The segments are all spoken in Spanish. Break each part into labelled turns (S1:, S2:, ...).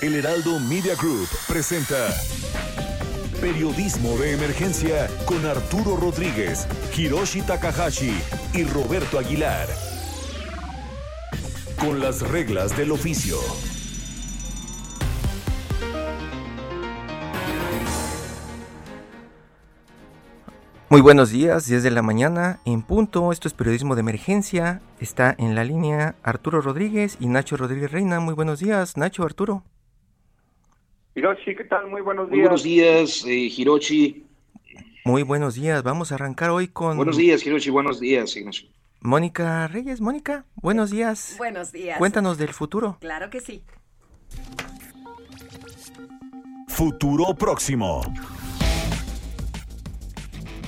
S1: El Heraldo Media Group presenta Periodismo de Emergencia con Arturo Rodríguez, Hiroshi Takahashi y Roberto Aguilar. Con las reglas del oficio.
S2: Muy buenos días, 10 de la mañana, en punto, esto es periodismo de emergencia, está en la línea Arturo Rodríguez y Nacho Rodríguez Reina. Muy buenos días, Nacho, Arturo.
S3: Hiroshi, ¿qué tal? Muy buenos días.
S4: Muy buenos días, eh, Hiroshi.
S2: Muy buenos días, vamos a arrancar hoy con...
S4: Buenos días, Hiroshi, buenos días, Ignacio.
S2: Mónica Reyes, Mónica, buenos días.
S5: Buenos días.
S2: Cuéntanos del futuro.
S5: Claro que sí.
S1: Futuro próximo.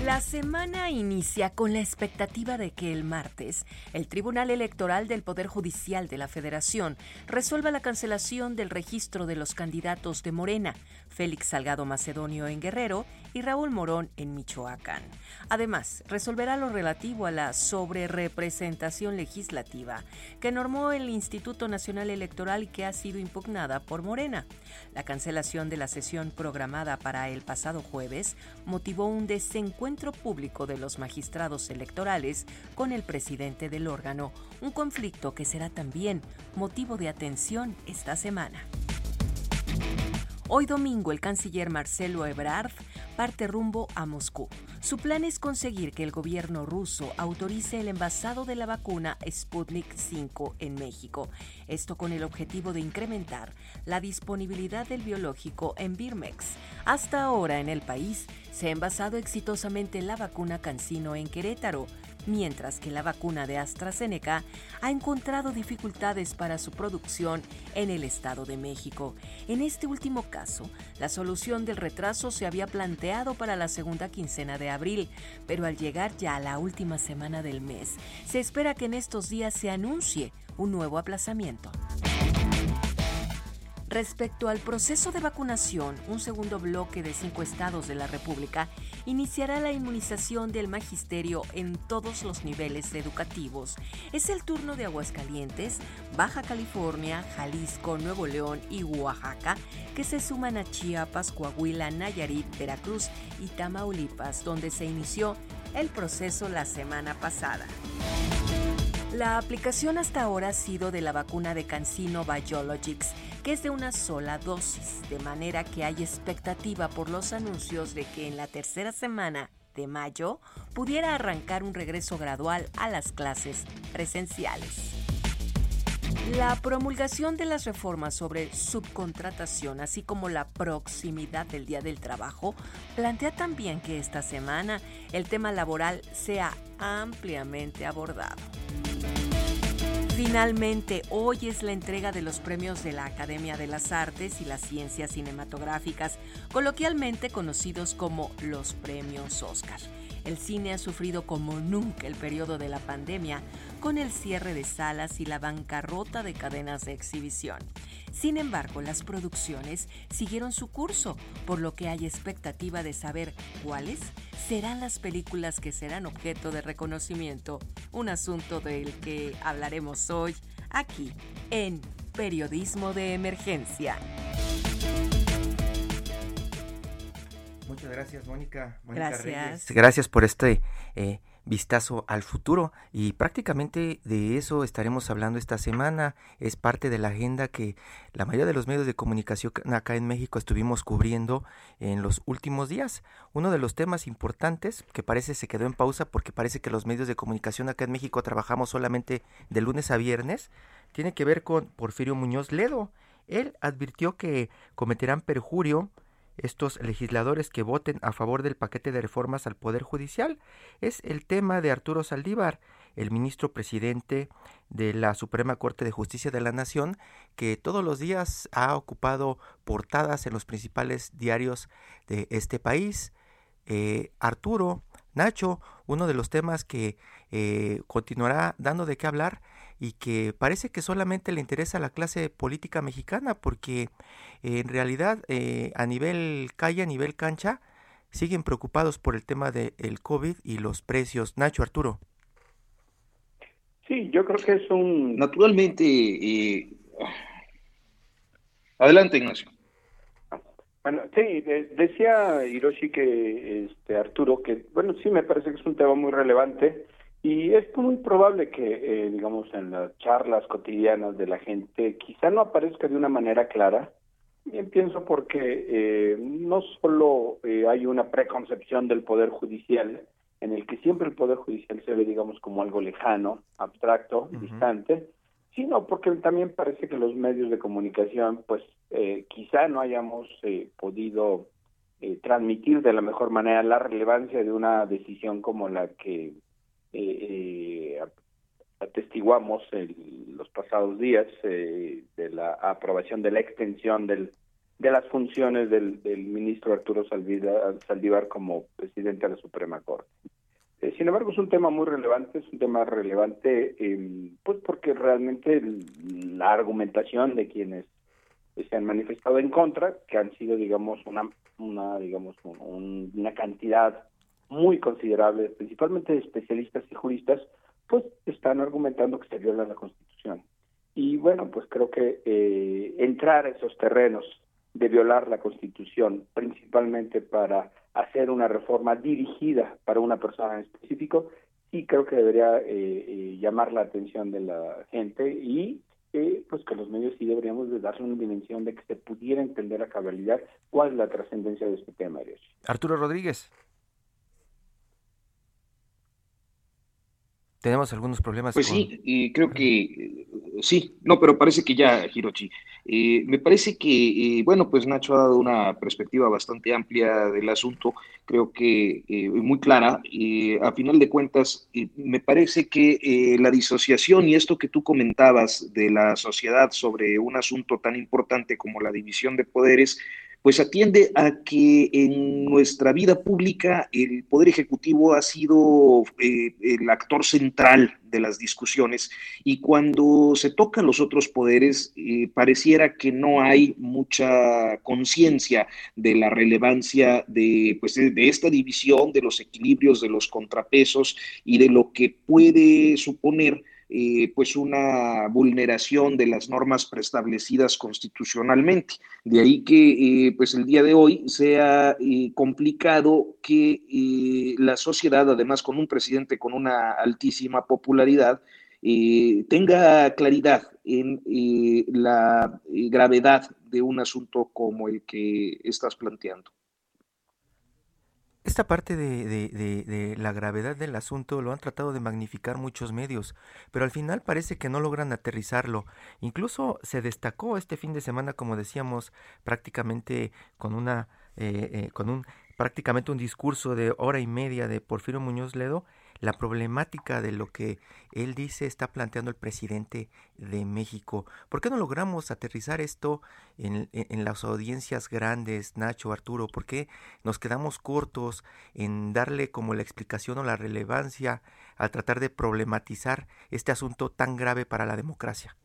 S5: La semana inicia con la expectativa de que el martes el Tribunal Electoral del Poder Judicial de la Federación resuelva la cancelación del registro de los candidatos de Morena, Félix Salgado Macedonio en Guerrero y Raúl Morón en Michoacán. Además, resolverá lo relativo a la sobrerepresentación legislativa que normó el Instituto Nacional Electoral que ha sido impugnada por Morena. La cancelación de la sesión programada para el pasado jueves motivó un desencuentro público de los magistrados electorales con el presidente del órgano, un conflicto que será también motivo de atención esta semana. Hoy domingo el canciller Marcelo Ebrard parte rumbo a Moscú. Su plan es conseguir que el gobierno ruso autorice el envasado de la vacuna Sputnik V en México. Esto con el objetivo de incrementar la disponibilidad del biológico en Birmex. Hasta ahora en el país se ha envasado exitosamente la vacuna Cancino en Querétaro, mientras que la vacuna de AstraZeneca ha encontrado dificultades para su producción en el Estado de México. En este último caso, la solución del retraso se había planteado para la segunda quincena de abril, pero al llegar ya a la última semana del mes, se espera que en estos días se anuncie un nuevo aplazamiento. Respecto al proceso de vacunación, un segundo bloque de cinco estados de la República iniciará la inmunización del magisterio en todos los niveles educativos. Es el turno de Aguascalientes, Baja California, Jalisco, Nuevo León y Oaxaca, que se suman a Chiapas, Coahuila, Nayarit, Veracruz y Tamaulipas, donde se inició el proceso la semana pasada. La aplicación hasta ahora ha sido de la vacuna de Cancino Biologics, que es de una sola dosis, de manera que hay expectativa por los anuncios de que en la tercera semana de mayo pudiera arrancar un regreso gradual a las clases presenciales. La promulgación de las reformas sobre subcontratación, así como la proximidad del Día del Trabajo, plantea también que esta semana el tema laboral sea ampliamente abordado. Finalmente, hoy es la entrega de los premios de la Academia de las Artes y las Ciencias Cinematográficas, coloquialmente conocidos como los premios Oscar. El cine ha sufrido como nunca el periodo de la pandemia, con el cierre de salas y la bancarrota de cadenas de exhibición. Sin embargo, las producciones siguieron su curso, por lo que hay expectativa de saber cuáles serán las películas que serán objeto de reconocimiento, un asunto del que hablaremos hoy aquí en Periodismo de Emergencia.
S2: Muchas gracias, Mónica.
S5: Gracias.
S2: Gracias por este eh, vistazo al futuro y prácticamente de eso estaremos hablando esta semana. Es parte de la agenda que la mayoría de los medios de comunicación acá en México estuvimos cubriendo en los últimos días. Uno de los temas importantes que parece se quedó en pausa porque parece que los medios de comunicación acá en México trabajamos solamente de lunes a viernes, tiene que ver con Porfirio Muñoz Ledo. Él advirtió que cometerán perjurio estos legisladores que voten a favor del paquete de reformas al Poder Judicial. Es el tema de Arturo Saldívar. el ministro presidente de la Suprema Corte de Justicia de la Nación, que todos los días ha ocupado portadas en los principales diarios de este país. Eh, Arturo, Nacho, uno de los temas que eh, continuará dando de qué hablar y que parece que solamente le interesa a la clase política mexicana porque en realidad eh, a nivel calle, a nivel cancha, siguen preocupados por el tema del COVID y los precios. Nacho, Arturo.
S3: Sí, yo creo que es un...
S4: Naturalmente, eh... adelante Ignacio.
S3: Bueno, sí, decía Hiroshi que este Arturo que bueno, sí me parece que es un tema muy relevante y es muy probable que eh, digamos en las charlas cotidianas de la gente quizá no aparezca de una manera clara. Bien pienso porque eh, no solo eh, hay una preconcepción del poder judicial en el que siempre el poder judicial se ve digamos como algo lejano, abstracto, distante, sino porque también parece que los medios de comunicación, pues eh, quizá no hayamos eh, podido transmitir de la mejor manera la relevancia de una decisión como la que atestiguamos en los pasados días de la aprobación de la extensión de las funciones del, ministro Arturo Saldívar como presidente de la Suprema Corte. Eh, sin embargo, es un tema muy relevante, es un tema relevante, eh, pues porque realmente la argumentación de quienes se han manifestado en contra, que han sido, digamos, una, una digamos, una cantidad muy considerable, principalmente de especialistas y juristas, pues están argumentando que se viola la Constitución. Y bueno, pues creo que eh, entrar a esos terrenos de violar la Constitución, principalmente para hacer una reforma dirigida para una persona en específico, sí creo que debería eh, eh, llamar la atención de la gente y eh, pues que los medios sí deberíamos de darle una dimensión de que se pudiera entender a cabalidad cuál es la trascendencia de este tema.
S2: Arturo Rodríguez. Tenemos algunos problemas.
S4: Pues sí, creo que sí, no, pero parece que ya, Hirochi. Eh, me parece que, eh, bueno, pues Nacho ha dado una perspectiva bastante amplia del asunto, creo que eh, muy clara. a final de cuentas, me parece que la disociación y esto que tú comentabas de la sociedad sobre un asunto tan importante como la división de poderes, pues atiende a que en nuestra vida pública el Poder Ejecutivo ha sido eh, el actor central de las discusiones. Y cuando se tocan los otros poderes eh, pareciera que no hay mucha conciencia de la relevancia de, pues, de esta división, de los equilibrios, de los contrapesos y de lo que puede suponer eh, pues una vulneración de las normas preestablecidas constitucionalmente. De ahí que eh, pues el día de hoy sea eh, complicado que la sociedad, además con un presidente con una altísima popularidad, tenga claridad en la gravedad de un asunto como el que estás planteando.
S2: Esta parte de, de, la gravedad del asunto lo han tratado de magnificar muchos medios, pero al final parece que no logran aterrizarlo. Incluso se destacó este fin de semana, como decíamos, prácticamente con una, eh, eh, con un, prácticamente un discurso de hora y media de Porfirio Muñoz Ledo, la problemática de lo que él dice está planteando el presidente de México. ¿Por qué no logramos aterrizar esto en, las audiencias grandes, Nacho, Arturo? ¿Por qué nos quedamos cortos en darle como la explicación o la relevancia al tratar de problematizar este asunto tan grave para la democracia?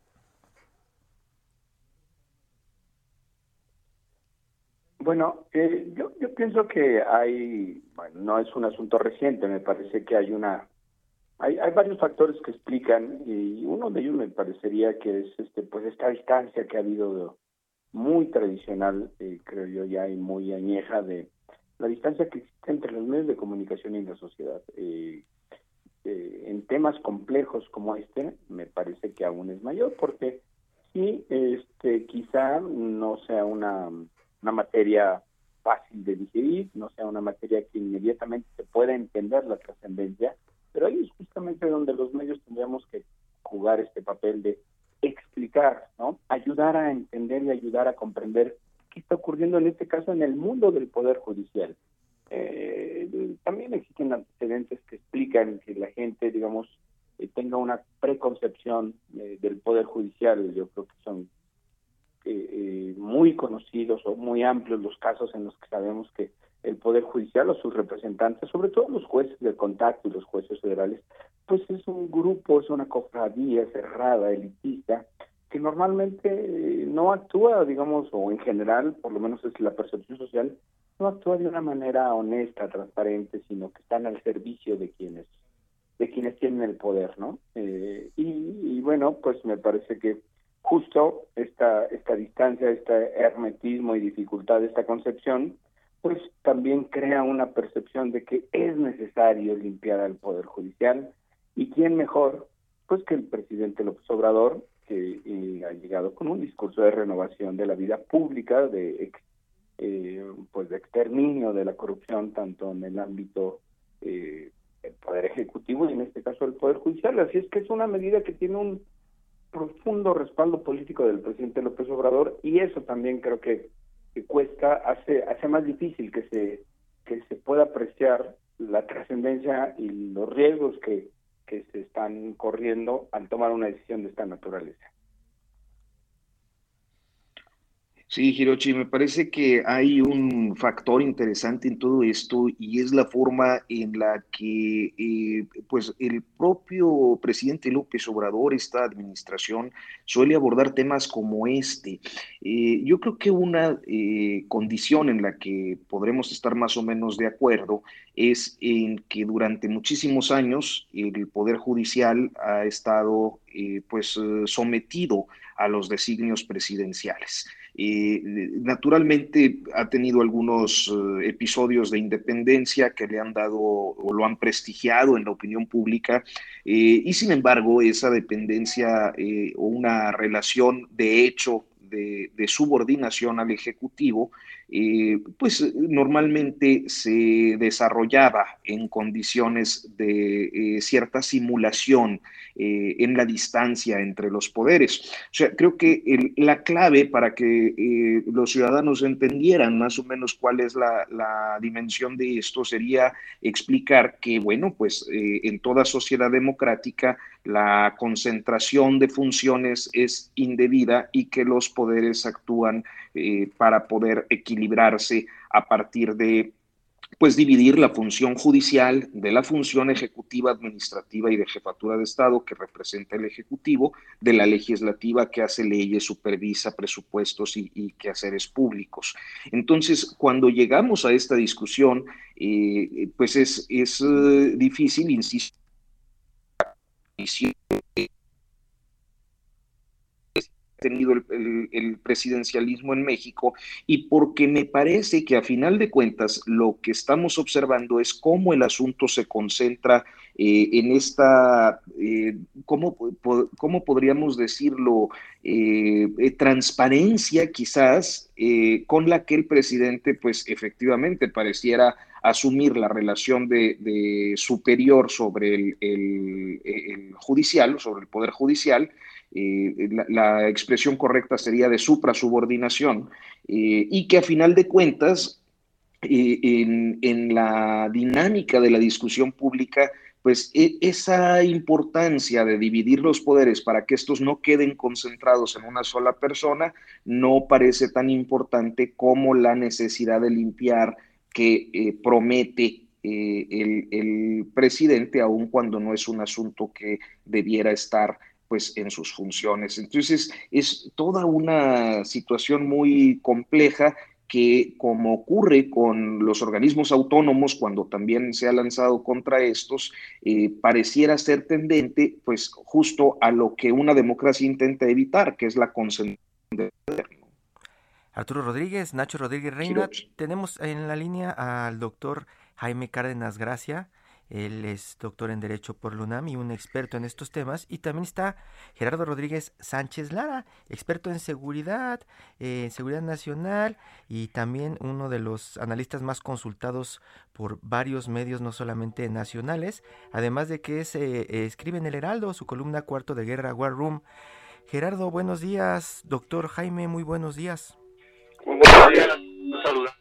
S3: Bueno, eh, yo, yo pienso que hay, bueno, no es un asunto reciente, me parece que hay una, hay, varios factores que explican y uno de ellos me parecería que es este, pues esta distancia que ha habido muy tradicional, eh, creo yo ya y muy añeja de la distancia que existe entre los medios de comunicación y la sociedad. Eh, en temas complejos como este, me parece que aún es mayor porque sí, este, quizá no sea una una materia fácil de digerir, no sea una materia que inmediatamente se pueda entender la trascendencia, pero ahí es justamente donde los medios tendríamos que jugar este papel de explicar, ¿no? Ayudar a entender y ayudar a comprender qué está ocurriendo en este caso en el mundo del poder judicial. Eh, también existen antecedentes que explican que la gente, digamos, eh, tenga una preconcepción eh, del Poder Judicial. Yo creo que son muy conocidos o muy amplios los casos en los que sabemos que el Poder Judicial o sus representantes, sobre todo los jueces de contacto y los jueces federales, pues es un grupo, es una cofradía cerrada, elitista, que normalmente no actúa, digamos, o en general, por lo menos es la percepción social, no actúa de una manera honesta, transparente, sino que están al servicio de quienes de quienes tienen el poder, ¿no? Eh, y, bueno, pues me parece que justo esta esta distancia, este hermetismo y dificultad de esta concepción, pues también crea una percepción de que es necesario limpiar al poder judicial y quién mejor, pues que el presidente López Obrador que eh, ha llegado con un discurso de renovación de la vida pública, de eh, pues de exterminio de la corrupción tanto en el ámbito eh, del poder ejecutivo y en este caso el poder judicial. Así es que es una medida que tiene un profundo respaldo político del presidente López Obrador y eso también creo que, cuesta hace hace más difícil que se que se pueda apreciar la trascendencia y los riesgos que que se están corriendo al tomar una decisión de esta naturaleza.
S4: Sí, Hirochi, me parece que hay un factor interesante en todo esto y es la forma en la que eh, pues el propio presidente López Obrador, esta administración, suele abordar temas como este. Eh, yo creo que una eh, condición en la que podremos estar más o menos de acuerdo es en que durante muchísimos años el Poder Judicial ha estado pues sometido a los designios presidenciales. Eh, naturalmente ha tenido algunos eh, episodios de independencia que le han dado o lo han prestigiado en la opinión pública eh, y sin embargo esa dependencia o una relación de hecho de, subordinación al Ejecutivo, pues normalmente se desarrollaba en condiciones de cierta simulación eh, en la distancia entre los poderes. O sea, creo que la clave para que eh, los ciudadanos entendieran más o menos cuál es la, dimensión de esto sería explicar que, bueno, pues eh, en toda sociedad democrática la concentración de funciones es indebida y que los poderes actúan para poder equilibrarse a partir de pues dividir la función judicial de la función ejecutiva, administrativa y de jefatura de Estado que representa el Ejecutivo, de la legislativa que hace leyes, supervisa presupuestos y, quehaceres públicos. Entonces, cuando llegamos a esta discusión, eh, pues es, es eh, difícil, insisto, tenido el, presidencialismo en México y porque me parece que a final de cuentas lo que estamos observando es cómo el asunto se concentra eh, en esta, eh, ¿cómo, ¿cómo, podríamos decirlo? Eh, transparencia quizás con la que el presidente pues efectivamente pareciera asumir la relación de, superior sobre el, el, judicial, sobre el poder judicial, eh, la, expresión correcta sería de supra-subordinación, eh, y que a final de cuentas, eh, en, la dinámica de la discusión pública, pues e, esa importancia de dividir los poderes para que estos no queden concentrados en una sola persona no parece tan importante como la necesidad de limpiar que promete el, el, presidente, aun cuando no es un asunto que debiera estar pues en sus funciones. Entonces es toda una situación muy compleja que como ocurre con los organismos autónomos cuando también se ha lanzado contra estos, eh, pareciera ser tendente pues justo a lo que una democracia intenta evitar, que es la concentración de poder.
S2: Arturo Rodríguez, Nacho Rodríguez Reina, tenemos en la línea al doctor Jaime Cárdenas Gracia, él es doctor en Derecho por LUNAM y un experto en estos temas. Y también está Gerardo Rodríguez Sánchez Lara, experto en seguridad, en seguridad nacional y también uno de los analistas más consultados por varios medios, no solamente nacionales. Además de que se eh, escribe en El Heraldo su columna Cuarto de Guerra War Room. Gerardo, buenos días. Doctor Jaime, muy buenos días.
S6: Muy buenos días. Un saludo.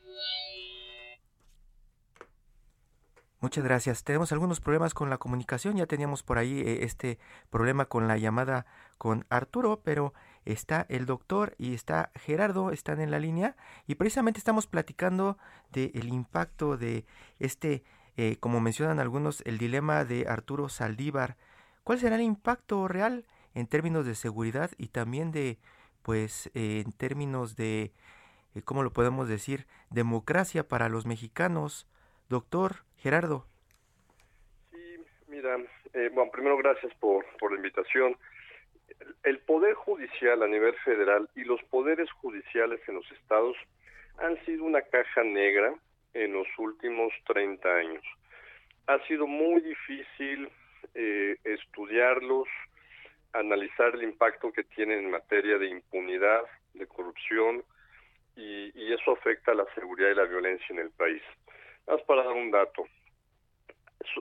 S2: Muchas gracias. Tenemos algunos problemas con la comunicación. Ya teníamos por ahí eh, este problema con la llamada con Arturo, pero está el doctor y está Gerardo, están en la línea y precisamente estamos platicando del impacto de este, eh, como mencionan algunos, el dilema de Arturo Saldívar. ¿Cuál será el impacto real en términos de seguridad y también de, pues, eh, en términos de, ¿cómo lo podemos decir?, democracia para los mexicanos? Doctor Gerardo.
S6: Sí, mira, eh, bueno, primero gracias por, por la invitación. El Poder Judicial a nivel federal y los poderes judiciales en los estados han sido una caja negra en los últimos 30 años. Ha sido muy difícil eh, estudiarlos, analizar el impacto que tienen en materia de impunidad, de corrupción, y, y eso afecta a la seguridad y la violencia en el país. Más para dar un dato.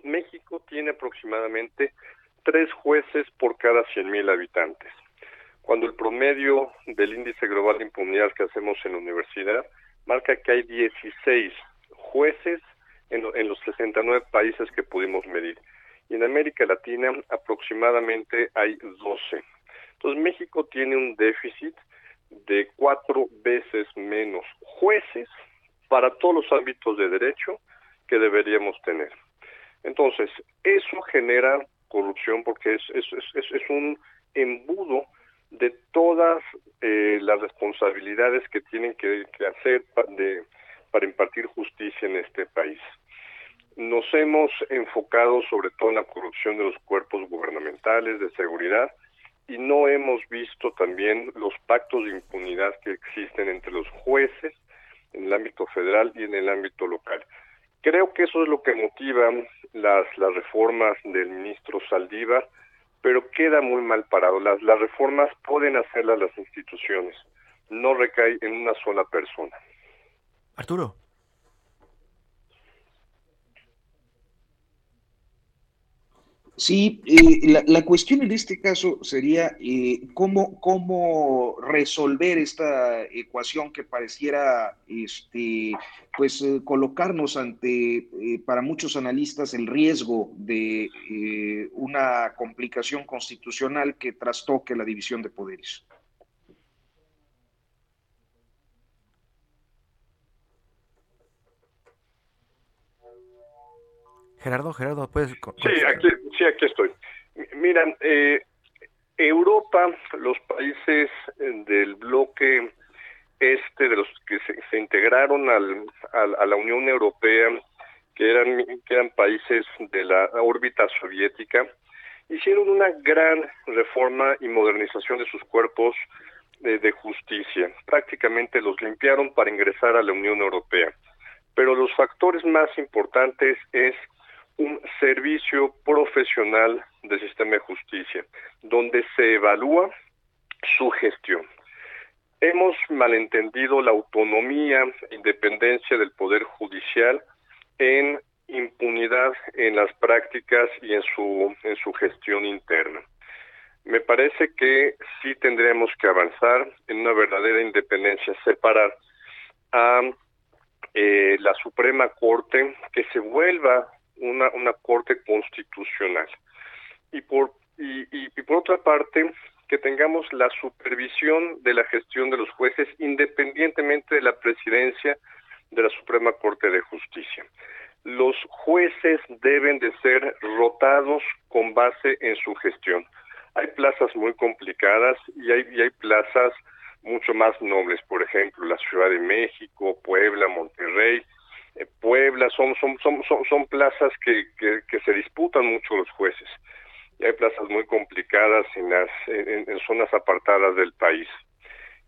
S6: México tiene aproximadamente tres jueces por cada 100.000 habitantes, cuando el promedio del índice global de impunidad que hacemos en la universidad marca que hay 16 jueces en, en los 69 países que pudimos medir. Y en América Latina aproximadamente hay 12. Entonces México tiene un déficit de cuatro veces menos jueces para todos los ámbitos de derecho que deberíamos tener. Entonces, eso genera corrupción porque es, un embudo de todas eh, las responsabilidades que tienen que, hacer para impartir justicia en este país. Nos hemos enfocado sobre todo en la corrupción de los cuerpos gubernamentales de seguridad y no hemos visto también los pactos de impunidad que existen entre los jueces en el ámbito federal y en el ámbito local. Creo que eso es lo que motiva las, las reformas del ministro Saldívar, pero queda muy mal parado. Las, las reformas pueden hacerlas las instituciones, no recae en una sola persona.
S2: Arturo.
S4: Sí, eh, la, la, cuestión en este caso sería eh, cómo, cómo resolver esta ecuación que pareciera este, pues, eh, colocarnos ante, eh, para muchos analistas, el riesgo de una complicación constitucional que trastoque la división de poderes.
S2: Gerardo, Gerardo, puedes.
S6: Sí, aquí, sí, aquí estoy. Miran, eh, Europa, los países del bloque este, de los que se, se integraron al, al, a la Unión Europea, que eran, que eran países de la órbita soviética, hicieron una gran reforma y modernización de sus cuerpos de, de justicia. Prácticamente los limpiaron para ingresar a la Unión Europea. Pero los factores más importantes es un servicio profesional del sistema de justicia, donde se evalúa su gestión. Hemos malentendido la autonomía e independencia del Poder Judicial en impunidad en las prácticas y en su, en su gestión interna. Me parece que sí tendremos que avanzar en una verdadera independencia, separar a eh, la Suprema Corte, que se vuelva una, una corte constitucional. Y por, y, y, por otra parte, que tengamos la supervisión de la gestión de los jueces independientemente de la presidencia de la Suprema Corte de Justicia. Los jueces deben de ser rotados con base en su gestión. Hay plazas muy complicadas y hay, y hay plazas mucho más nobles, por ejemplo, la Ciudad de México, Puebla, Monterrey, Puebla, son, son, son, son, plazas que, que, se disputan mucho los jueces. Y hay plazas muy complicadas en, las, en zonas apartadas del país.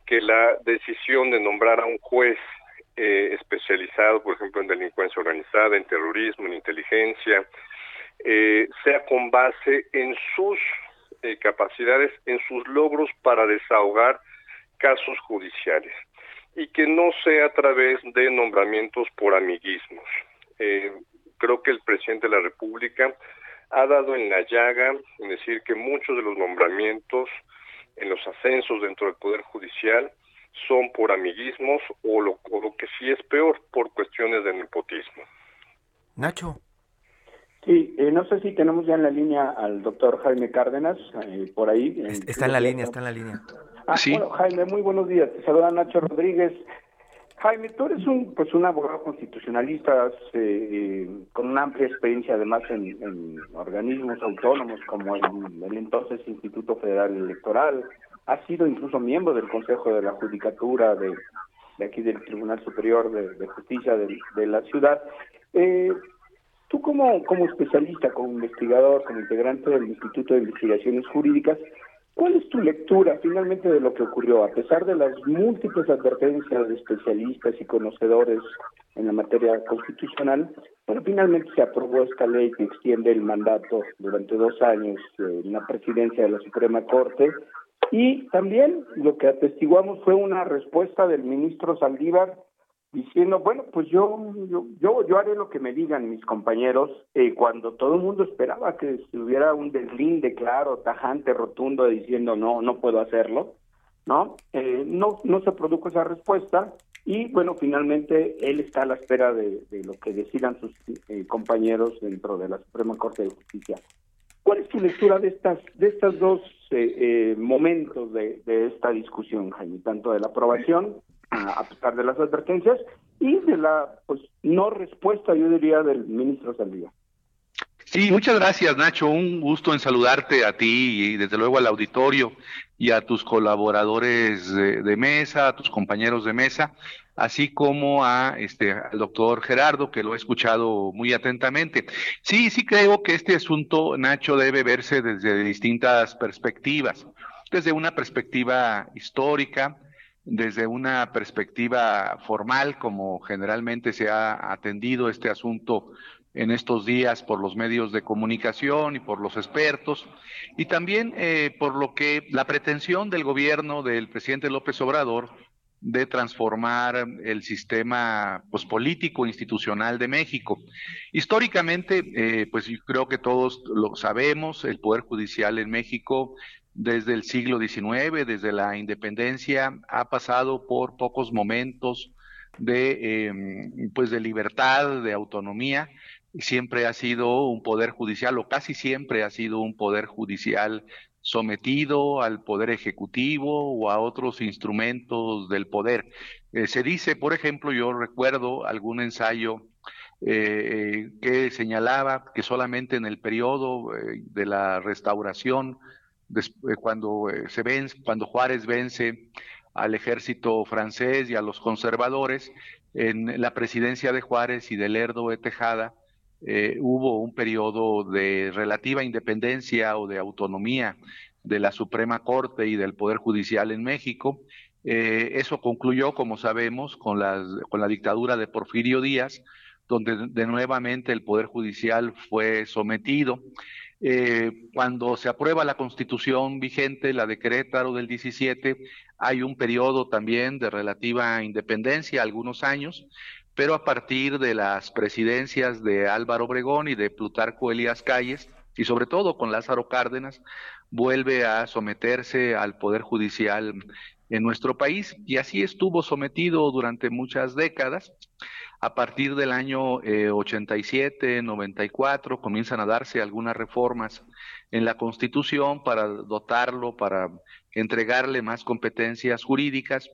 S6: Que la decisión de nombrar a un juez eh, especializado, por ejemplo, en delincuencia organizada, en terrorismo, en inteligencia, eh, sea con base en sus eh, capacidades, en sus logros para desahogar casos judiciales y que no sea a través de nombramientos por amiguismos. Eh, creo que el presidente de la República ha dado en la llaga en decir que muchos de los nombramientos en los ascensos dentro del Poder Judicial son por amiguismos o lo, o lo que sí es peor, por cuestiones de nepotismo.
S2: Nacho.
S3: Sí, eh, no sé si tenemos ya en la línea al doctor Jaime Cárdenas, eh, por ahí.
S2: está en la línea, está en la línea.
S3: Ah, sí. Bueno, Jaime, muy buenos días. Te saluda Nacho Rodríguez. Jaime, tú eres un, pues, un abogado constitucionalista eh, con una amplia experiencia además en, organismos autónomos como el, entonces Instituto Federal Electoral. Has sido incluso miembro del Consejo de la Judicatura de, aquí del Tribunal Superior de, Justicia de, de, la ciudad. Eh, Tú como, como especialista, como investigador, como integrante del Instituto de Investigaciones Jurídicas, ¿cuál es tu lectura finalmente de lo que ocurrió? A pesar de las múltiples advertencias de especialistas y conocedores en la materia constitucional, bueno, finalmente se aprobó esta ley que extiende el mandato durante dos años en la presidencia de la Suprema Corte y también lo que atestiguamos fue una respuesta del ministro Saldívar diciendo, bueno, pues yo, yo, yo, haré lo que me digan mis compañeros, eh, cuando todo el mundo esperaba que hubiera un deslinde claro, tajante, rotundo, diciendo no, no puedo hacerlo, ¿no? Eh, no, no se produjo esa respuesta y bueno, finalmente él está a la espera de, lo que decidan sus eh, compañeros dentro de la Suprema Corte de Justicia. ¿Cuál es tu lectura de estas, de estos dos momentos de, de esta discusión, Jaime? Tanto de la aprobación a, pesar de las advertencias y de la pues no respuesta, yo diría, del ministro Saldívar.
S7: Sí, muchas gracias Nacho, un gusto en saludarte a ti y desde luego al auditorio y a tus colaboradores de, mesa, a tus compañeros de mesa, así como a este al doctor Gerardo que lo he escuchado muy atentamente. Sí, sí creo que este asunto Nacho debe verse desde distintas perspectivas, desde una perspectiva histórica, desde una perspectiva formal, como generalmente se ha atendido este asunto en estos días por los medios de comunicación y por los expertos, y también eh, por lo que la pretensión del gobierno del presidente López Obrador de transformar el sistema pues, político institucional de México. Históricamente, eh, pues yo creo que todos lo sabemos, el Poder Judicial en México desde el siglo XIX, desde la independencia, ha pasado por pocos momentos de, em, pues de libertad, de autonomía. Siempre ha sido un poder judicial, o casi siempre ha sido un poder judicial sometido al poder ejecutivo o a otros instrumentos del poder. Eh, se dice, por ejemplo, yo recuerdo algún ensayo eh, que señalaba que solamente en el periodo eh, de la restauración eh, cuando eh, se vence, cuando Juárez vence al ejército francés y a los conservadores, en la presidencia de Juárez y de Lerdo de Tejada, eh, hubo un periodo de relativa independencia o de autonomía de la Suprema Corte y del Poder Judicial en México. eso concluyó, como sabemos, con, con la dictadura de Porfirio Díaz, donde de nuevamente el Poder Judicial fue sometido. Eh, cuando se aprueba la constitución vigente, la de Querétaro del 17, hay un periodo también de relativa independencia, algunos años, pero a partir de las presidencias de Álvaro Obregón y de Plutarco Elías Calles, y sobre todo con Lázaro Cárdenas, vuelve a someterse al Poder Judicial en nuestro país, y así estuvo sometido durante muchas décadas. A partir del año 87, eh, 94, comienzan a darse algunas reformas en la Constitución para dotarlo, para entregarle más competencias jurídicas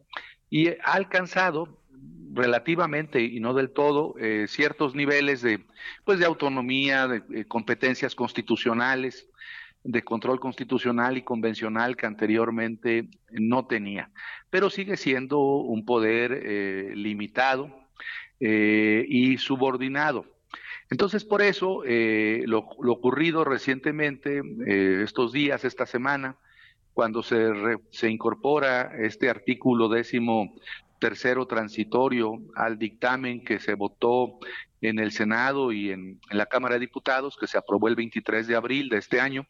S7: y ha alcanzado relativamente y no del todo eh, ciertos niveles de pues de autonomía, de, competencias constitucionales, de control constitucional y convencional que anteriormente no tenía, pero sigue siendo un poder eh, limitado eh, y subordinado. Entonces, por eso, eh, lo, ocurrido recientemente, estos días, esta semana, cuando se, se incorpora este artículo décimo tercero transitorio al dictamen que se votó en el Senado y en, la Cámara de Diputados, que se aprobó el 23 de abril de este año,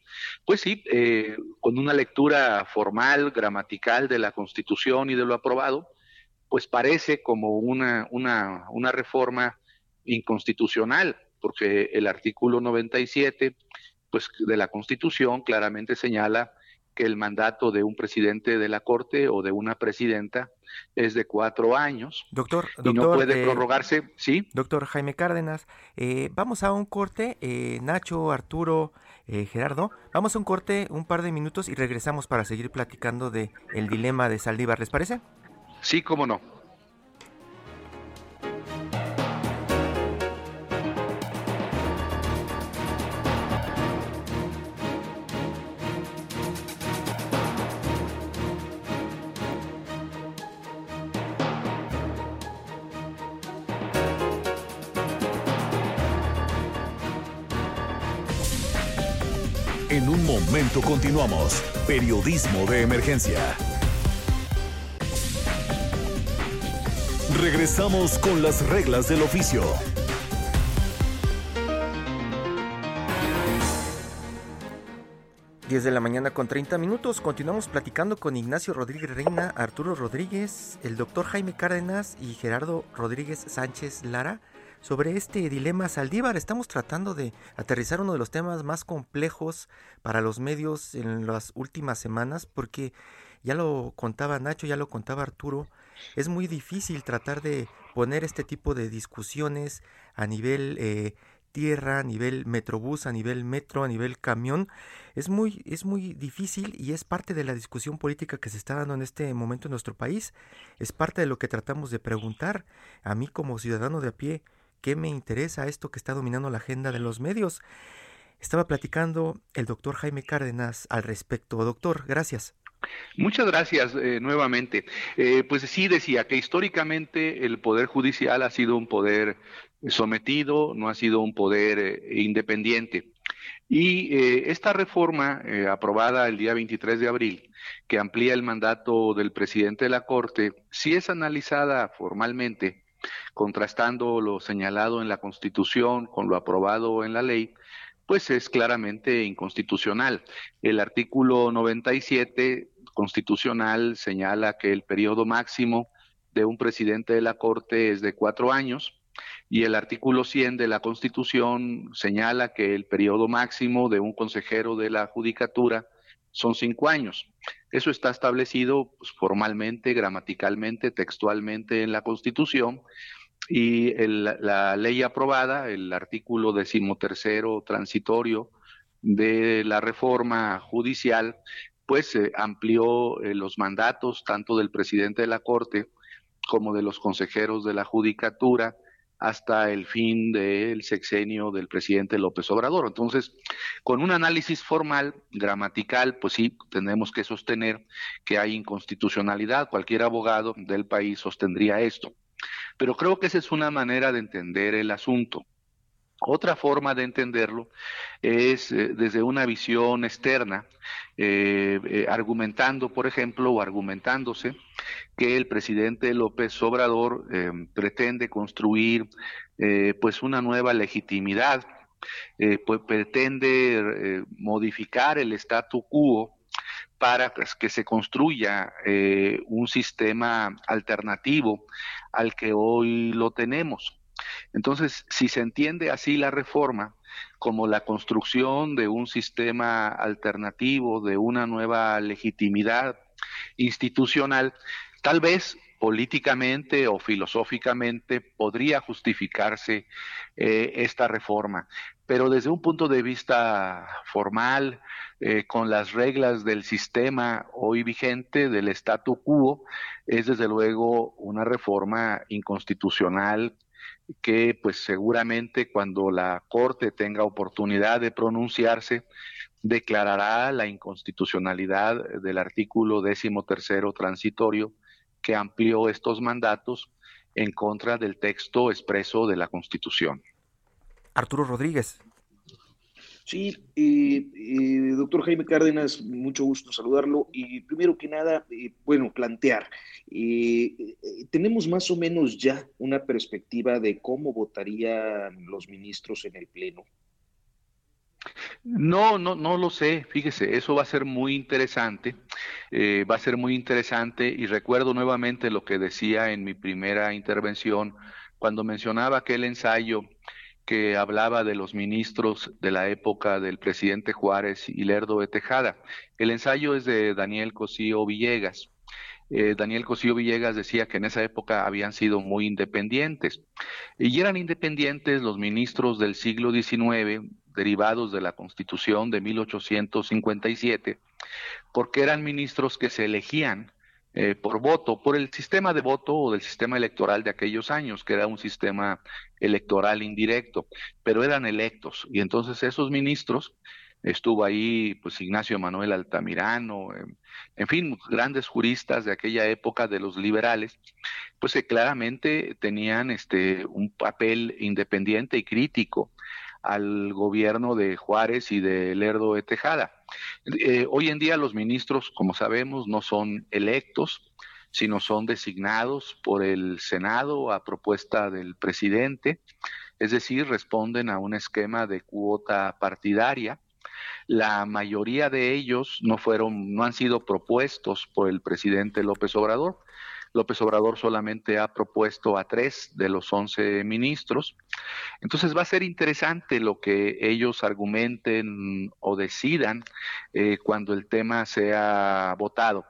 S7: pues sí, con una lectura formal, gramatical de la Constitución y de lo aprobado, pues parece como una, una, una reforma inconstitucional, porque el artículo 97 pues, de la Constitución claramente señala que el mandato de un presidente de la Corte o de una presidenta es de cuatro años.
S2: Doctor,
S7: y no puede eh, prorrogarse, ¿sí?
S2: Doctor Jaime Cárdenas, eh, vamos a un corte, eh, Nacho, Arturo, Gerardo, vamos a un corte, un par de minutos y regresamos para seguir platicando de el dilema de Saldívar, ¿les parece?
S7: Sí, cómo no.
S1: Momento continuamos. Periodismo de emergencia. Regresamos con las reglas del oficio.
S2: 10 de la mañana con 30 minutos. Continuamos platicando con Ignacio Rodríguez Reina, Arturo Rodríguez, el doctor Jaime Cárdenas y Gerardo Rodríguez Sánchez Lara sobre este dilema Saldívar. Estamos tratando de aterrizar uno de los temas más complejos para los medios en las últimas semanas porque ya lo contaba Nacho, ya lo contaba Arturo, es muy difícil tratar de poner este tipo de discusiones a nivel eh, tierra, a nivel metrobús, a nivel metro, a nivel camión, es muy, es muy difícil y es parte de la discusión política que se está dando en este momento en nuestro país. Es parte de lo que tratamos de preguntar a mí como ciudadano de a pie, qué me interesa esto que está dominando la agenda de los medios. Estaba platicando el doctor Jaime Cárdenas al respecto. Doctor, gracias.
S7: Muchas gracias eh, nuevamente. Eh, pues sí decía que históricamente el poder judicial ha sido un poder sometido, no ha sido un poder eh, independiente. Y esta reforma aprobada el día 23 de abril, que amplía el mandato del presidente de la Corte, si es analizada formalmente, contrastando lo señalado en la Constitución con lo aprobado en la ley, pues es claramente inconstitucional. El artículo 97 constitucional señala que el periodo máximo de un presidente de la Corte es de cuatro años y el artículo 100 de la Constitución señala que el periodo máximo de un consejero de la Judicatura son cinco años. Eso está establecido pues, formalmente, gramaticalmente, textualmente en la Constitución y la ley aprobada, el artículo decimotercero transitorio de la reforma judicial, pues eh, amplió eh, los mandatos tanto del presidente de la Corte como de los consejeros de la Judicatura hasta el fin del sexenio del presidente López Obrador. Entonces, con un análisis formal, gramatical, pues sí, tenemos que sostener que hay inconstitucionalidad. Cualquier abogado del país sostendría esto. Pero creo que esa es una manera de entender el asunto. Otra forma de entenderlo es eh, desde una visión externa, eh, eh, argumentando, por ejemplo, o argumentándose que el presidente López Obrador pretende construir pues una nueva legitimidad, pues pretende modificar el statu quo para pues, que se construya un sistema alternativo al que hoy lo tenemos. Entonces, si se entiende así la reforma como la construcción de un sistema alternativo, de una nueva legitimidad institucional, tal vez políticamente o filosóficamente podría justificarse eh, esta reforma. Pero desde un punto de vista formal, eh, con las reglas del sistema hoy vigente, del statu quo, es desde luego una reforma inconstitucional que pues seguramente cuando la Corte tenga oportunidad de pronunciarse, declarará la inconstitucionalidad del artículo décimo tercero transitorio que amplió estos mandatos en contra del texto expreso de la Constitución.
S2: Arturo Rodríguez.
S4: Sí, eh, eh, doctor Jaime Cárdenas, mucho gusto saludarlo. Y primero que nada, eh, bueno, plantear, tenemos más o menos ya una perspectiva de cómo votarían los ministros en el Pleno.
S7: No, no, no lo sé. Fíjese, eso va a ser muy interesante. va a ser muy interesante y recuerdo nuevamente lo que decía en mi primera intervención cuando mencionaba aquel ensayo que hablaba de los ministros de la época del presidente Juárez y Lerdo de Tejada. El ensayo es de Daniel Cosío Villegas. Eh, Daniel Cosío Villegas decía que en esa época habían sido muy independientes. Y eran independientes los ministros del siglo XIX, derivados de la Constitución de 1857, porque eran ministros que se elegían eh, por voto, por el sistema de voto o del sistema electoral de aquellos años, que era un sistema electoral indirecto, pero eran electos. Y entonces esos ministros, estuvo ahí pues Ignacio Manuel Altamirano, en fin, grandes juristas de aquella época de los liberales, pues que claramente tenían este un papel independiente y crítico al gobierno de Juárez y de Lerdo de Tejada. Eh, hoy en día los ministros, como sabemos, no son electos, sino son designados por el Senado a propuesta del presidente, es decir, responden a un esquema de cuota partidaria. La mayoría de ellos no fueron, no han sido propuestos por el presidente López Obrador, López Obrador solamente ha propuesto a tres de los once ministros. Entonces va a ser interesante lo que ellos argumenten o decidan eh, cuando el tema sea votado.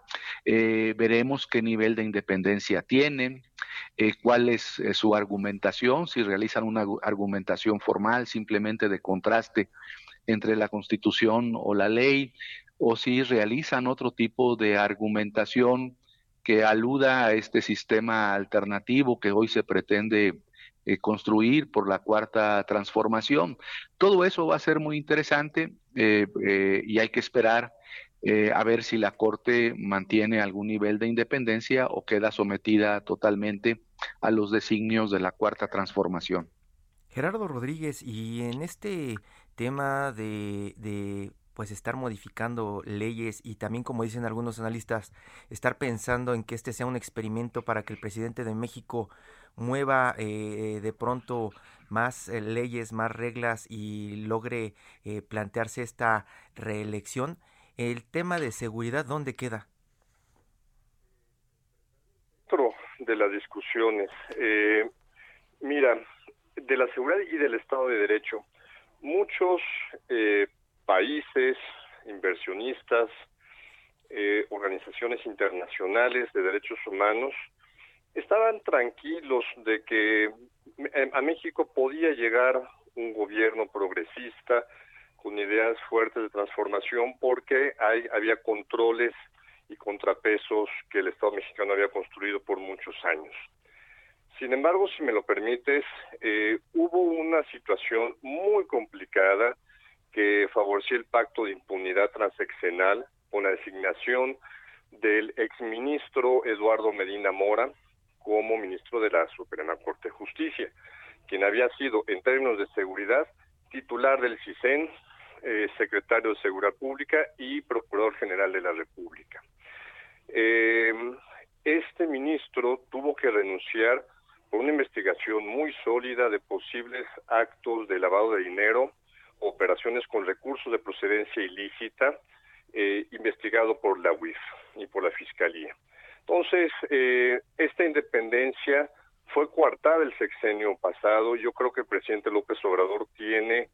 S7: Eh, veremos qué nivel de independencia tienen, eh, cuál es su argumentación, si realizan una argumentación formal simplemente de contraste entre la Constitución o la ley, o si realizan otro tipo de argumentación que aluda a este sistema alternativo que hoy se pretende eh, construir por la cuarta transformación. Todo eso va a ser muy interesante eh, eh, y hay que esperar a ver si la Corte mantiene algún nivel de independencia o queda sometida totalmente a los designios de la cuarta transformación.
S2: Gerardo Rodríguez, y en este tema de, de pues estar modificando leyes y también como dicen algunos analistas estar pensando en que este sea un experimento para que el presidente de México mueva eh, de pronto más eh, leyes, más reglas y logre eh, plantearse esta reelección. El tema de seguridad, ¿dónde queda?
S6: De las discusiones. mira, de la seguridad y del Estado de Derecho, muchos países, inversionistas, eh, organizaciones internacionales de derechos humanos estaban tranquilos de que a México podía llegar un gobierno progresista con ideas fuertes de transformación porque hay, había controles y contrapesos que el Estado mexicano había construido por muchos años. Sin embargo, si me lo permites, eh, hubo una situación muy complicada que favoreció el pacto de impunidad transeccional con la designación del exministro Eduardo Medina Mora como ministro de la Suprema Corte de Justicia, quien había sido, en términos de seguridad, titular del CISEN, eh, secretario de Seguridad Pública y procurador general de la República. Eh, este ministro tuvo que renunciar por una investigación muy sólida de posibles actos de lavado de dinero operaciones con recursos de procedencia ilícita, eh, investigado por la UIF y por la Fiscalía. Entonces, eh, esta independencia fue coartada el sexenio pasado. Yo creo que el presidente López Obrador tiene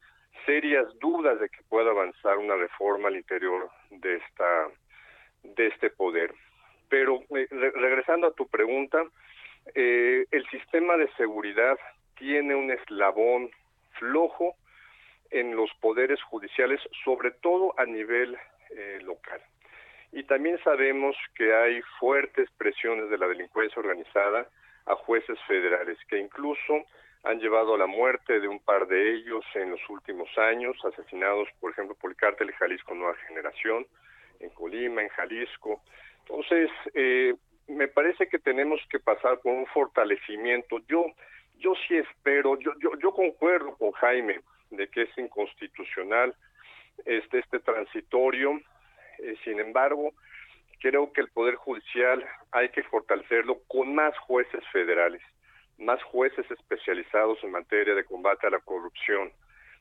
S6: serias dudas de que pueda avanzar una reforma al interior de esta de este poder. Pero eh, regresando a tu pregunta, el sistema de seguridad tiene un eslabón flojo en los poderes judiciales, sobre todo a nivel eh, local. Y también sabemos que hay fuertes presiones de la delincuencia organizada a jueces federales, que incluso han llevado a la muerte de un par de ellos en los últimos años, asesinados, por ejemplo, por el cártel Jalisco Nueva Generación, en Colima, en Jalisco. Entonces, eh, me parece que tenemos que pasar por un fortalecimiento. Yo, yo sí espero, yo, yo, yo concuerdo con Jaime, de que es inconstitucional este, este transitorio. Eh, sin embargo, creo que el Poder Judicial hay que fortalecerlo con más jueces federales, más jueces especializados en materia de combate a la corrupción,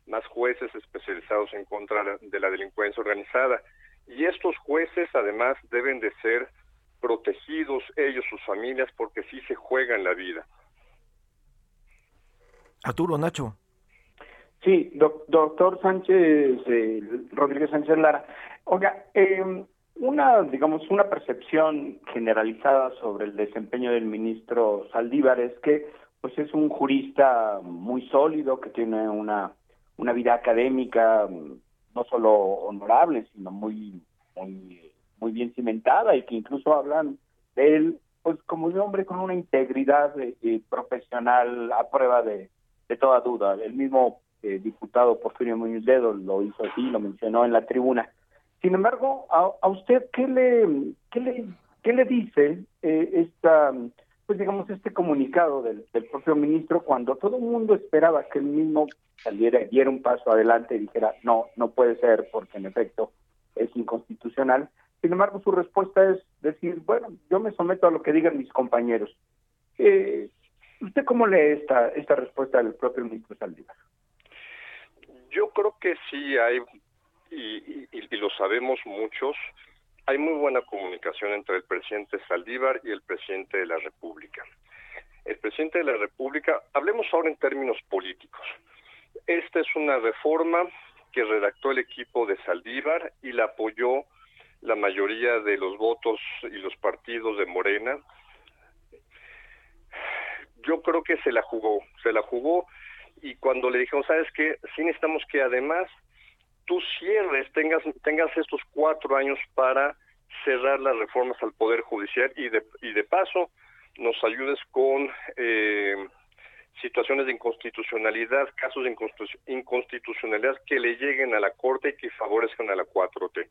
S6: más jueces especializados en contra de la delincuencia organizada. Y estos jueces además deben de ser protegidos ellos, sus familias, porque sí se juegan la vida.
S2: Arturo, Nacho.
S3: Sí, doctor Sánchez, eh, Rodríguez Sánchez Lara. Oiga, eh, una, digamos, una percepción generalizada sobre el desempeño del ministro Saldívar es que, pues, es un jurista muy sólido, que tiene una, una vida académica mm, no solo honorable, sino muy, muy, muy bien cimentada y que incluso hablan de él, pues, como un hombre con una integridad eh, profesional a prueba de, de toda duda. El mismo eh, diputado Porfirio Muñoz Dedo lo hizo así, lo mencionó en la tribuna. Sin embargo, a, usted, ¿qué le, qué le, qué le dice eh, esta, pues digamos, este comunicado del, propio ministro cuando todo el mundo esperaba que él mismo saliera diera un paso adelante y dijera, no, no puede ser porque en efecto es inconstitucional? Sin embargo, su respuesta es decir, bueno, yo me someto a lo que digan mis compañeros. Eh, ¿Usted cómo lee esta, esta respuesta del propio ministro Saldívar?
S6: Yo creo que sí hay, y, lo sabemos muchos, hay muy buena comunicación entre el presidente Saldívar y el presidente de la República. El presidente de la República, hablemos ahora en términos políticos. Esta es una reforma que redactó el equipo de Saldívar y la apoyó la mayoría de los votos y los partidos de Morena. Yo creo que se la jugó, se la jugó y cuando le dijimos, ¿sabes qué? Sí necesitamos que además tú cierres, tengas, tengas estos cuatro años para cerrar las reformas al Poder Judicial y de, y de paso nos ayudes con eh, situaciones de inconstitucionalidad, casos de inconstitucionalidad que le lleguen a la Corte y que favorezcan a la 4T.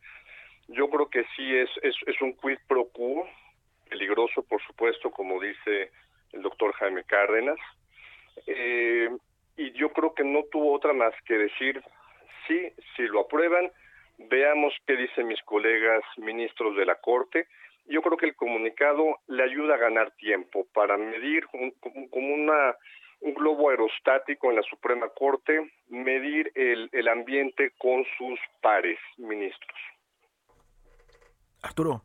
S6: Yo creo que sí es, es, es un quid pro quo, peligroso por supuesto, como dice el doctor Jaime Cárdenas, eh, y yo creo que no tuvo otra más que decir, sí, si lo aprueban, veamos qué dicen mis colegas ministros de la Corte. Yo creo que el comunicado le ayuda a ganar tiempo para medir como una, un globo aerostático en la Suprema Corte, medir el, el ambiente con sus pares ministros.
S2: Arturo.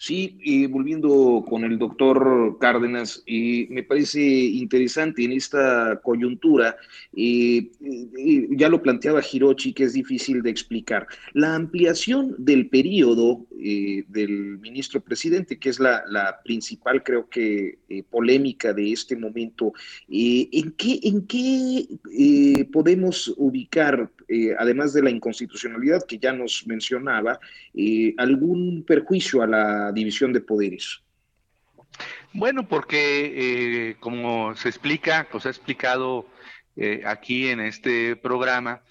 S4: Sí, eh, volviendo con el doctor Cárdenas, eh, me parece interesante en esta coyuntura, eh, ya lo planteaba Hirochi, que es difícil de explicar, la ampliación del periodo del ministro presidente, que es la, principal, creo que, polémica de este momento, ¿en qué, en qué podemos ubicar, además de la inconstitucionalidad que ya nos mencionaba, algún perjuicio a la división de poderes?
S7: Bueno, porque eh, como se explica, pues ha explicado eh, aquí en este programa,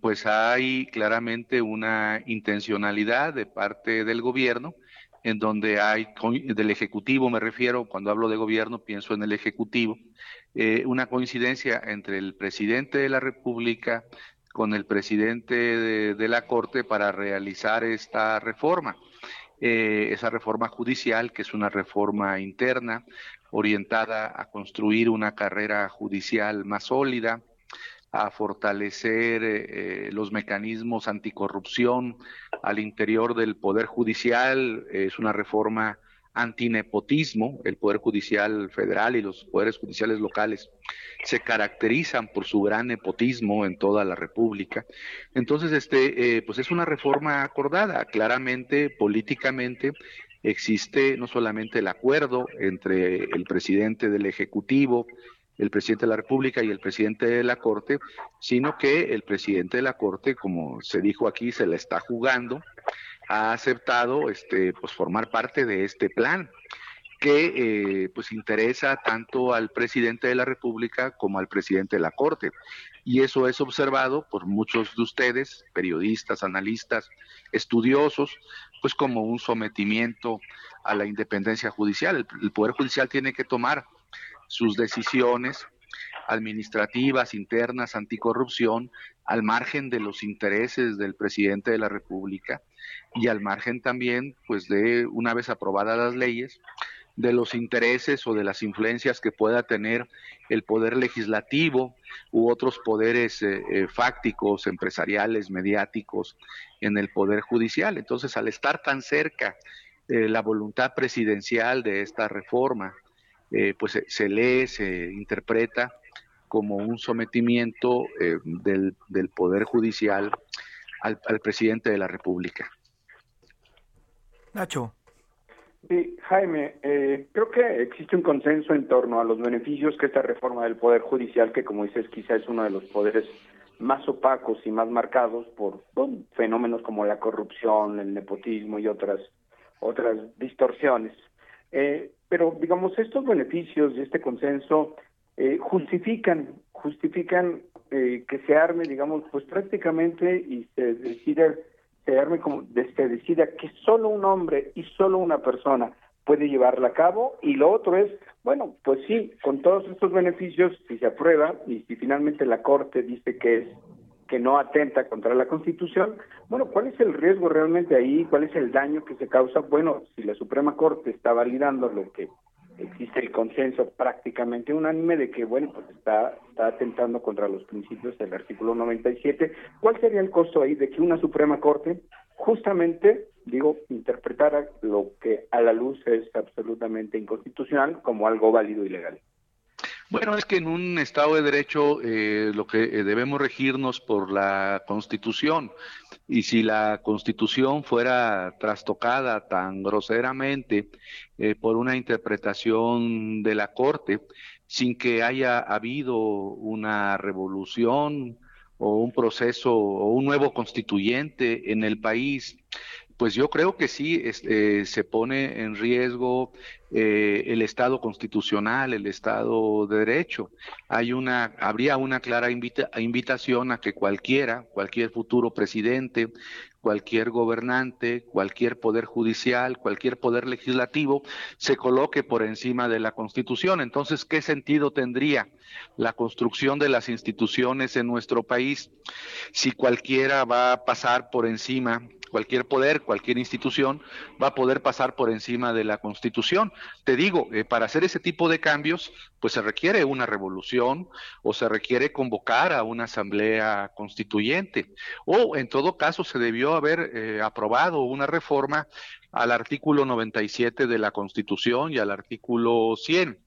S7: pues hay claramente una intencionalidad de parte del gobierno, en donde hay, del Ejecutivo me refiero, cuando hablo de gobierno pienso en el Ejecutivo, eh, una coincidencia entre el presidente de la República con el presidente de la Corte para realizar esta reforma. Eh, esa reforma judicial, que es una reforma interna orientada a construir una carrera judicial más sólida, a fortalecer eh, eh, los mecanismos anticorrupción al interior del Poder Judicial. Es una reforma antinepotismo, el Poder Judicial Federal y los poderes judiciales locales se caracterizan por su gran nepotismo en toda la República. Entonces, este, eh, pues es una reforma acordada, claramente, políticamente, existe no solamente el acuerdo entre el presidente del Ejecutivo, el presidente de la República y el presidente de la Corte, sino que el presidente de la Corte, como se dijo aquí, se la está jugando ha aceptado este, pues, formar parte de este plan que eh, pues interesa tanto al presidente de la República como al presidente de la Corte. Y eso es observado por muchos de ustedes, periodistas, analistas, estudiosos, pues como un sometimiento a la independencia judicial. el Poder Judicial tiene que tomar sus decisiones administrativas, internas, anticorrupción, al margen de los intereses del presidente de la República y al margen también, pues de una vez aprobadas las leyes, de los intereses o de las influencias que pueda tener el poder legislativo u otros poderes eh, eh, fácticos, empresariales, mediáticos en el poder judicial. Entonces, al estar tan cerca eh, la voluntad presidencial de esta reforma, pues se lee, se interpreta como un sometimiento eh, del, del, Poder Judicial al, al, presidente de la República.
S2: Nacho.
S3: Sí, Jaime, eh, creo que existe un consenso en torno a los beneficios que esta reforma del Poder Judicial, que como dices quizá es uno de los poderes más opacos y más marcados por fenómenos como la corrupción, el nepotismo y otras otras distorsiones. Eh, pero digamos estos beneficios y este consenso eh, justifican justifican eh, que se arme digamos pues prácticamente y se decida se arme como se decida que solo un hombre y solo una persona puede llevarla a cabo y lo otro es bueno pues sí con todos estos beneficios si se aprueba y si finalmente la corte dice que es que no atenta contra la Constitución. Bueno, ¿cuál es el riesgo realmente ahí? ¿Cuál es el daño que se causa? Bueno, si la Suprema Corte está validando lo que existe el consenso prácticamente unánime de que, bueno, pues está, está atentando contra los principios del artículo 97, ¿cuál sería el costo ahí de que una Suprema Corte justamente, digo, interpretara lo que a la luz es absolutamente inconstitucional como algo válido y legal?
S7: Bueno, es que en un Estado de Derecho eh, lo que eh, debemos regirnos por la Constitución. Y si la Constitución fuera trastocada tan groseramente eh, por una interpretación de la Corte sin que haya habido una revolución o un proceso o un nuevo constituyente en el país, pues yo creo que sí este, se pone en riesgo eh, el Estado constitucional, el Estado de Derecho. Hay una, habría una clara invitación a que cualquiera, cualquier futuro presidente, cualquier gobernante, cualquier poder judicial, cualquier poder legislativo, se coloque por encima de la Constitución. Entonces, ¿qué sentido tendría la construcción de las instituciones en nuestro país si cualquiera va a pasar por encima cualquier poder, cualquier institución va a poder pasar por encima de la Constitución. Te digo, eh, para hacer ese tipo de cambios, pues se requiere una revolución o se requiere convocar a una asamblea constituyente o en todo caso se debió haber eh, aprobado una reforma al artículo 97 de la Constitución y al artículo 100.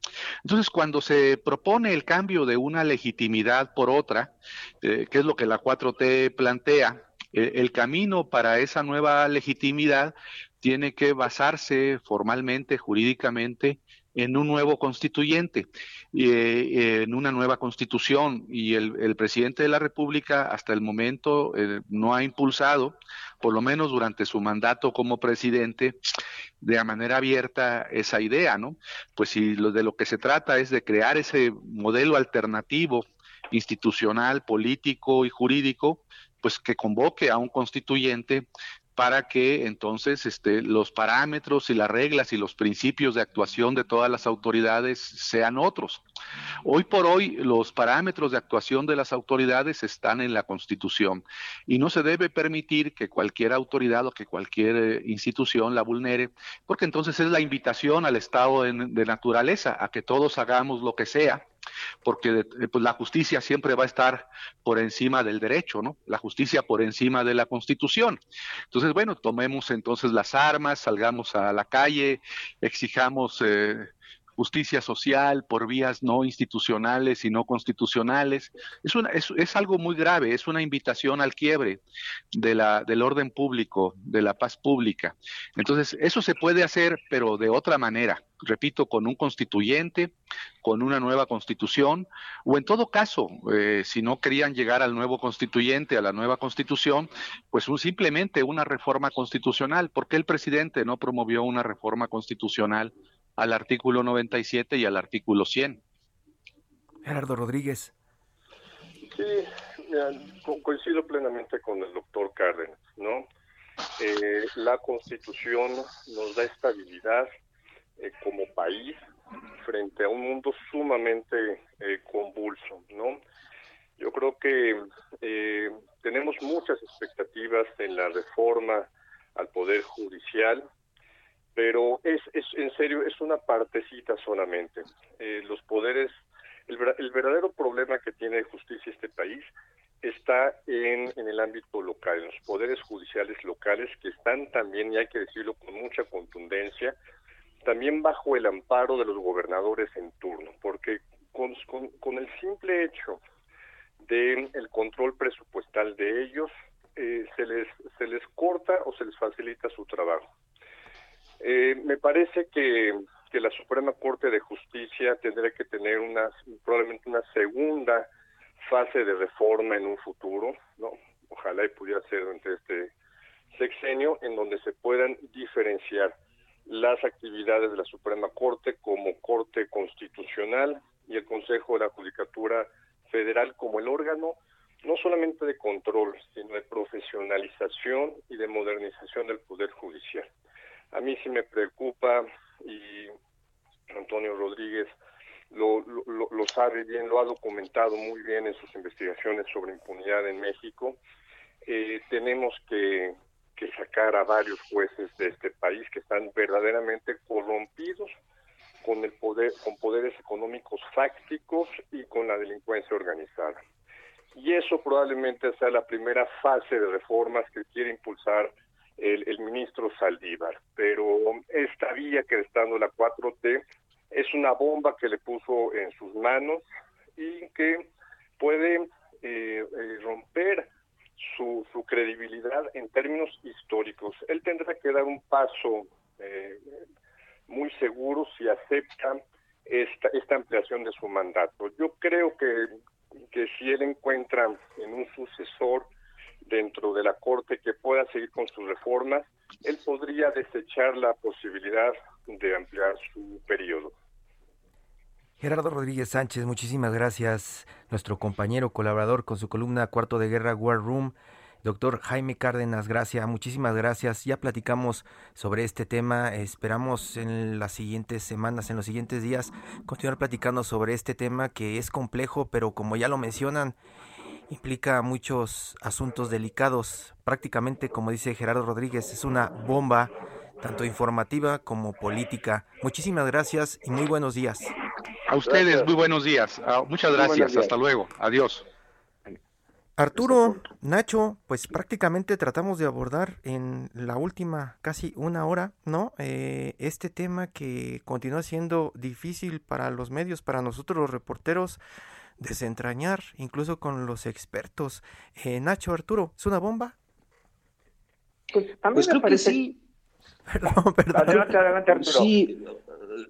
S7: Entonces, cuando se propone el cambio de una legitimidad por otra, eh, que es lo que la 4T plantea, el camino para esa nueva legitimidad tiene que basarse formalmente, jurídicamente, en un nuevo constituyente, eh, en una nueva constitución. Y el, presidente de la República hasta el momento eh, no ha impulsado, por lo menos durante su mandato como presidente, de manera abierta esa idea, ¿no? Pues si lo de lo que se trata es de crear ese modelo alternativo institucional, político y jurídico, pues que convoque a un constituyente para que entonces este, los parámetros y las reglas y los principios de actuación de todas las autoridades sean otros. Hoy por hoy los parámetros de actuación de las autoridades están en la Constitución y no se debe permitir que cualquier autoridad o que cualquier eh, institución la vulnere, porque entonces es la invitación al estado de naturaleza, a que todos hagamos lo que sea porque eh, pues, la justicia siempre va a estar por encima del derecho, ¿no? La justicia por encima de la Constitución. Entonces, bueno, tomemos entonces las armas, salgamos a la calle, exijamos eh, justicia social por vías no institucionales y no constitucionales. Es, una, es, es, algo muy grave, es una invitación al quiebre de la, del orden público, de la paz pública. Entonces, eso se puede hacer, pero de otra manera, repito, con un constituyente, con una nueva constitución, o en todo caso, eh, si no querían llegar al nuevo constituyente, a la nueva constitución, pues simplemente una reforma constitucional. ¿Por qué el presidente no promovió una reforma constitucional al artículo 97 y al artículo 100.
S2: Gerardo Rodríguez.
S6: Sí, coincido plenamente con el doctor Cárdenas, ¿no? Eh, la constitución nos da estabilidad eh, como país frente a un mundo sumamente eh, convulso, ¿no? Yo creo que tenemos muchas expectativas en la reforma al Poder Judicial, pero es, es en serio, es una partecita solamente. Eh, los poderes, el, verdadero problema que tiene justicia este país está en, el ámbito local, en los poderes judiciales locales que están también, y hay que decirlo con mucha contundencia, también bajo el amparo de los gobernadores en turno, porque con, con, el simple hecho del el control presupuestal de ellos, eh, se, les, se les corta o se les facilita su trabajo. Eh, me parece que, que la Suprema Corte de Justicia tendría que tener una, probablemente una segunda fase de reforma en un futuro, ¿no? Ojalá y pudiera ser durante este sexenio en donde se puedan diferenciar las actividades de la Suprema Corte como Corte Constitucional y el Consejo de la Judicatura Federal como el órgano no solamente de control, sino de profesionalización y de modernización del Poder Judicial. A mí sí me preocupa y Antonio Rodríguez lo, sabe bien, lo ha documentado muy bien en sus investigaciones sobre impunidad en México. Eh, tenemos que que sacar a varios jueces de este país que están verdaderamente corrompidos con el poder, con poderes económicos fácticos y con la delincuencia organizada. Y eso probablemente sea la primera fase de reformas que quiere impulsar el, ministro Saldívar. Pero esta vía que está dando la 4T es una bomba que le puso en sus manos y que puede eh, eh, romper su, su credibilidad en términos históricos. Él tendrá que dar un paso eh, muy seguro si acepta esta, esta ampliación de su mandato. Yo creo que, que si él encuentra en un sucesor dentro de la Corte que pueda seguir con sus reformas, él podría desechar la posibilidad de ampliar su periodo.
S2: Gerardo Rodríguez Sánchez, muchísimas gracias. Nuestro compañero colaborador con su columna Cuarto de Guerra War Room. Doctor Jaime Cárdenas, gracias, muchísimas gracias. Ya platicamos sobre este tema. Esperamos en las siguientes semanas, en los siguientes días, continuar platicando sobre este tema que es complejo, pero como ya lo mencionan, implica muchos asuntos delicados. Prácticamente, como dice Gerardo Rodríguez, es una bomba, tanto informativa como política. Muchísimas gracias y muy buenos días.
S7: A ustedes, muy buenos días. Ah, muchas gracias. Hasta luego. Adiós.
S2: Arturo, Nacho, pues prácticamente tratamos de abordar en la última casi una hora, ¿no? Eh, este tema que continúa siendo difícil para los medios, para nosotros los reporteros, desentrañar, incluso con los expertos. Eh, Nacho, Arturo, ¿es una bomba?
S4: Pues, a mí pues creo que sí. Perdón, perdón. Adelante, adelante, Arturo. Sí,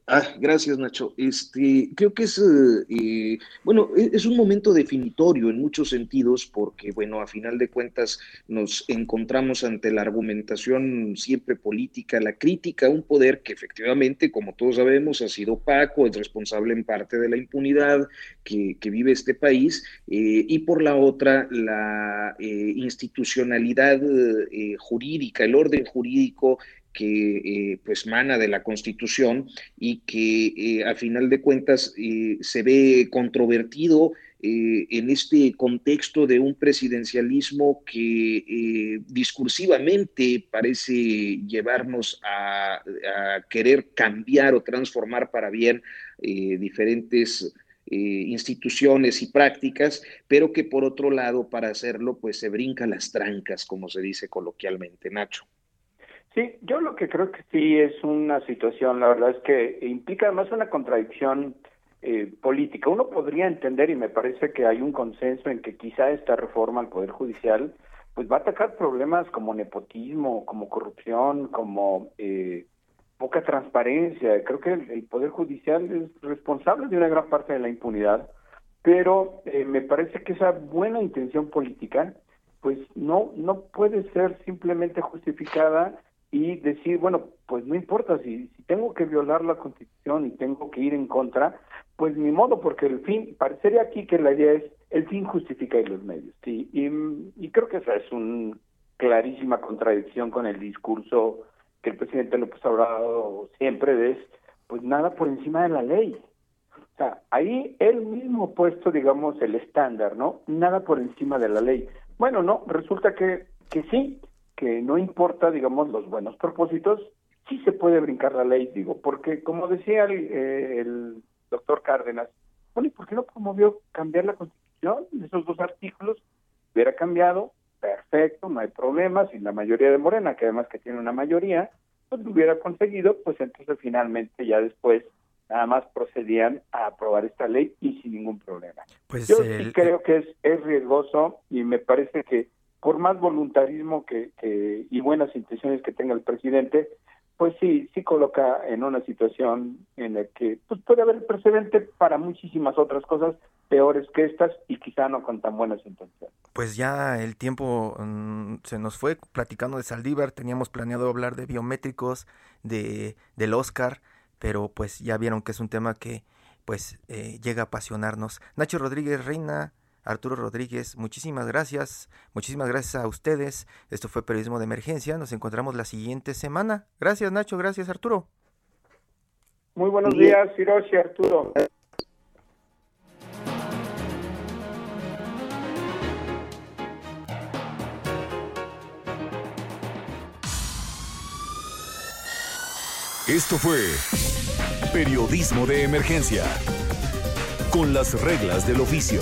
S4: Ah, gracias, Nacho. Este, creo que es, eh, eh, bueno, e, es un momento definitorio en muchos sentidos porque, bueno, a final de cuentas nos encontramos ante la argumentación siempre política, la crítica a un poder que efectivamente, como todos sabemos, ha sido opaco, es responsable en parte de la impunidad que, vive este país, eh, y por la otra, la institucionalidad jurídica, el orden jurídico que eh, pues mana de la Constitución y que eh, a final de cuentas eh, se ve controvertido en este contexto de un presidencialismo que discursivamente parece llevarnos a, querer cambiar o transformar para bien diferentes instituciones y prácticas, pero que por otro lado para hacerlo pues se brinca las trancas, como se dice coloquialmente, Nacho.
S3: Sí, yo lo que creo que sí es una situación, la verdad es que implica además una contradicción eh, política. Uno podría entender, y me parece que hay un consenso en que quizá esta reforma al Poder Judicial pues va a atacar problemas como nepotismo, como corrupción, como eh, poca transparencia. Creo que el, Poder Judicial es responsable de una gran parte de la impunidad, pero eh, me parece que esa buena intención política pues no no puede ser simplemente justificada y decir, bueno, pues no importa, si, si tengo que violar la Constitución y tengo que ir en contra, pues ni modo, porque el fin, parecería aquí que la idea es, el fin justifica los medios, ¿sí? Y, y creo que esa es una clarísima contradicción con el discurso que el presidente López Obrador siempre es, pues nada por encima de la ley. O sea, ahí él mismo ha puesto, digamos, el estándar, ¿no? Nada por encima de la ley. Bueno, no, resulta que, que sí, que no importa, digamos, los buenos propósitos, sí se puede brincar la ley, digo, porque como decía el, eh, el doctor Cárdenas, bueno, ¿y por qué no promovió cambiar la constitución? Esos dos artículos hubiera cambiado, perfecto, no hay problema, si la mayoría de Morena, que además que tiene una mayoría, pues lo hubiera conseguido, pues entonces finalmente ya después nada más procedían a aprobar esta ley y sin ningún problema.
S2: Pues
S3: Yo sí creo que es, es riesgoso y me parece que por más voluntarismo que, que y buenas intenciones que tenga el presidente, pues sí, sí coloca en una situación en la que pues puede haber precedente para muchísimas otras cosas peores que estas y quizá no con tan buenas intenciones.
S2: Pues ya el tiempo mm, se nos fue platicando de Saldívar, teníamos planeado hablar de biométricos, de del Oscar, pero pues ya vieron que es un tema que pues eh, llega a apasionarnos. Nacho Rodríguez Reina, Arturo Rodríguez, muchísimas gracias, muchísimas gracias a ustedes. Esto fue Periodismo de Emergencia, nos encontramos la siguiente semana. Gracias Nacho, gracias Arturo.
S3: Muy buenos días, Hiroshi, Arturo.
S1: Esto fue Periodismo de Emergencia, con las reglas del oficio.